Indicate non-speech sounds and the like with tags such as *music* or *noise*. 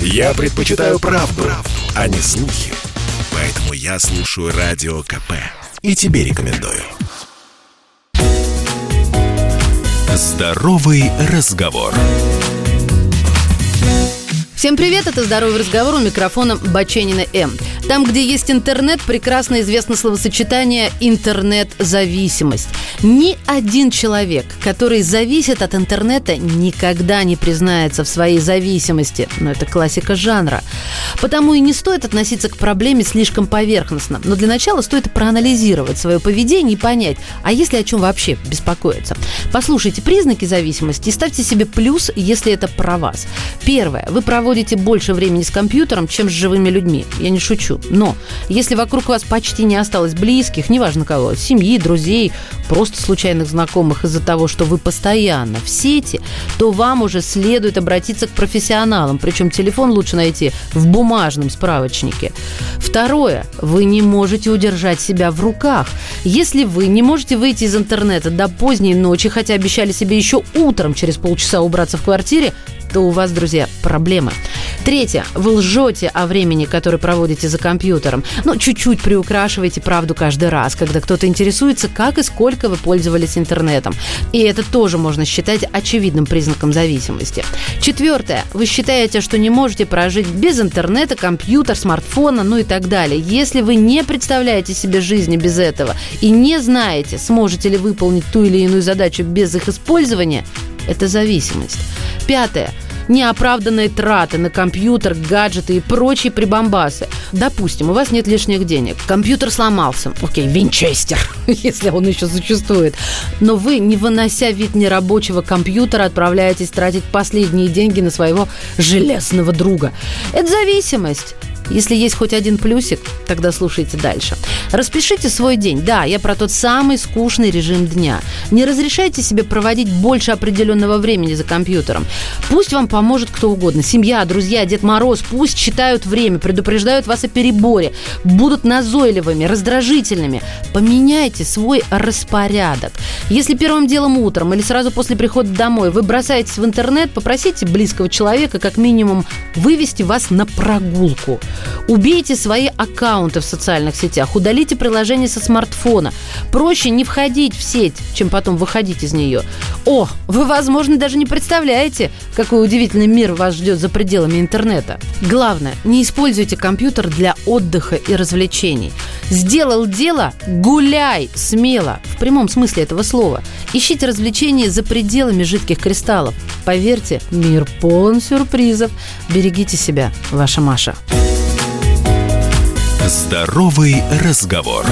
Я предпочитаю правду, правду, а не слухи. Поэтому я слушаю Радио КП. И тебе рекомендую. Здоровый разговор. Всем привет, это «Здоровый разговор» у микрофона Баченина М. Там, где есть интернет, прекрасно известно словосочетание «интернет-зависимость». Ни один человек, который зависит от интернета, никогда не признается в своей зависимости. Но это классика жанра. Потому и не стоит относиться к проблеме слишком поверхностно. Но для начала стоит проанализировать свое поведение и понять, а если о чем вообще беспокоиться. Послушайте признаки зависимости и ставьте себе плюс, если это про вас. Первое. Вы проводите больше времени с компьютером, чем с живыми людьми. Я не шучу. Но если вокруг вас почти не осталось близких, неважно кого, семьи, друзей, просто случайных знакомых из-за того, что вы постоянно в сети, то вам уже следует обратиться к профессионалам. Причем телефон лучше найти в бумажном справочнике. Второе. Вы не можете удержать себя в руках. Если вы не можете выйти из интернета до поздней ночи, хотя обещали себе еще утром через полчаса убраться в квартире, то у вас, друзья, проблемы. Третье. Вы лжете о времени, которое проводите за компьютером. Ну, чуть-чуть приукрашиваете правду каждый раз, когда кто-то интересуется, как и сколько вы пользовались интернетом. И это тоже можно считать очевидным признаком зависимости. Четвертое. Вы считаете, что не можете прожить без интернета, компьютера, смартфона, ну и так далее. Если вы не представляете себе жизни без этого и не знаете, сможете ли выполнить ту или иную задачу без их использования, это зависимость. Пятое неоправданные траты на компьютер, гаджеты и прочие прибамбасы. Допустим, у вас нет лишних денег, компьютер сломался, окей, винчестер, *laughs* если он еще существует, но вы, не вынося вид нерабочего компьютера, отправляетесь тратить последние деньги на своего железного друга. Это зависимость. Если есть хоть один плюсик, тогда слушайте дальше. Распишите свой день. Да, я про тот самый скучный режим дня. Не разрешайте себе проводить больше определенного времени за компьютером. Пусть вам поможет кто угодно. Семья, друзья, Дед Мороз. Пусть считают время, предупреждают вас о переборе. Будут назойливыми, раздражительными. Поменяйте свой распорядок. Если первым делом утром или сразу после прихода домой вы бросаетесь в интернет, попросите близкого человека как минимум вывести вас на прогулку. Убейте свои аккаунты в социальных сетях, удалите приложение со смартфона. Проще не входить в сеть, чем потом выходить из нее. О, вы, возможно, даже не представляете, какой удивительный мир вас ждет за пределами интернета. Главное, не используйте компьютер для отдыха и развлечений. Сделал дело – гуляй смело, в прямом смысле этого слова. Ищите развлечения за пределами жидких кристаллов. Поверьте, мир полон сюрпризов. Берегите себя, ваша Маша. Здоровый разговор.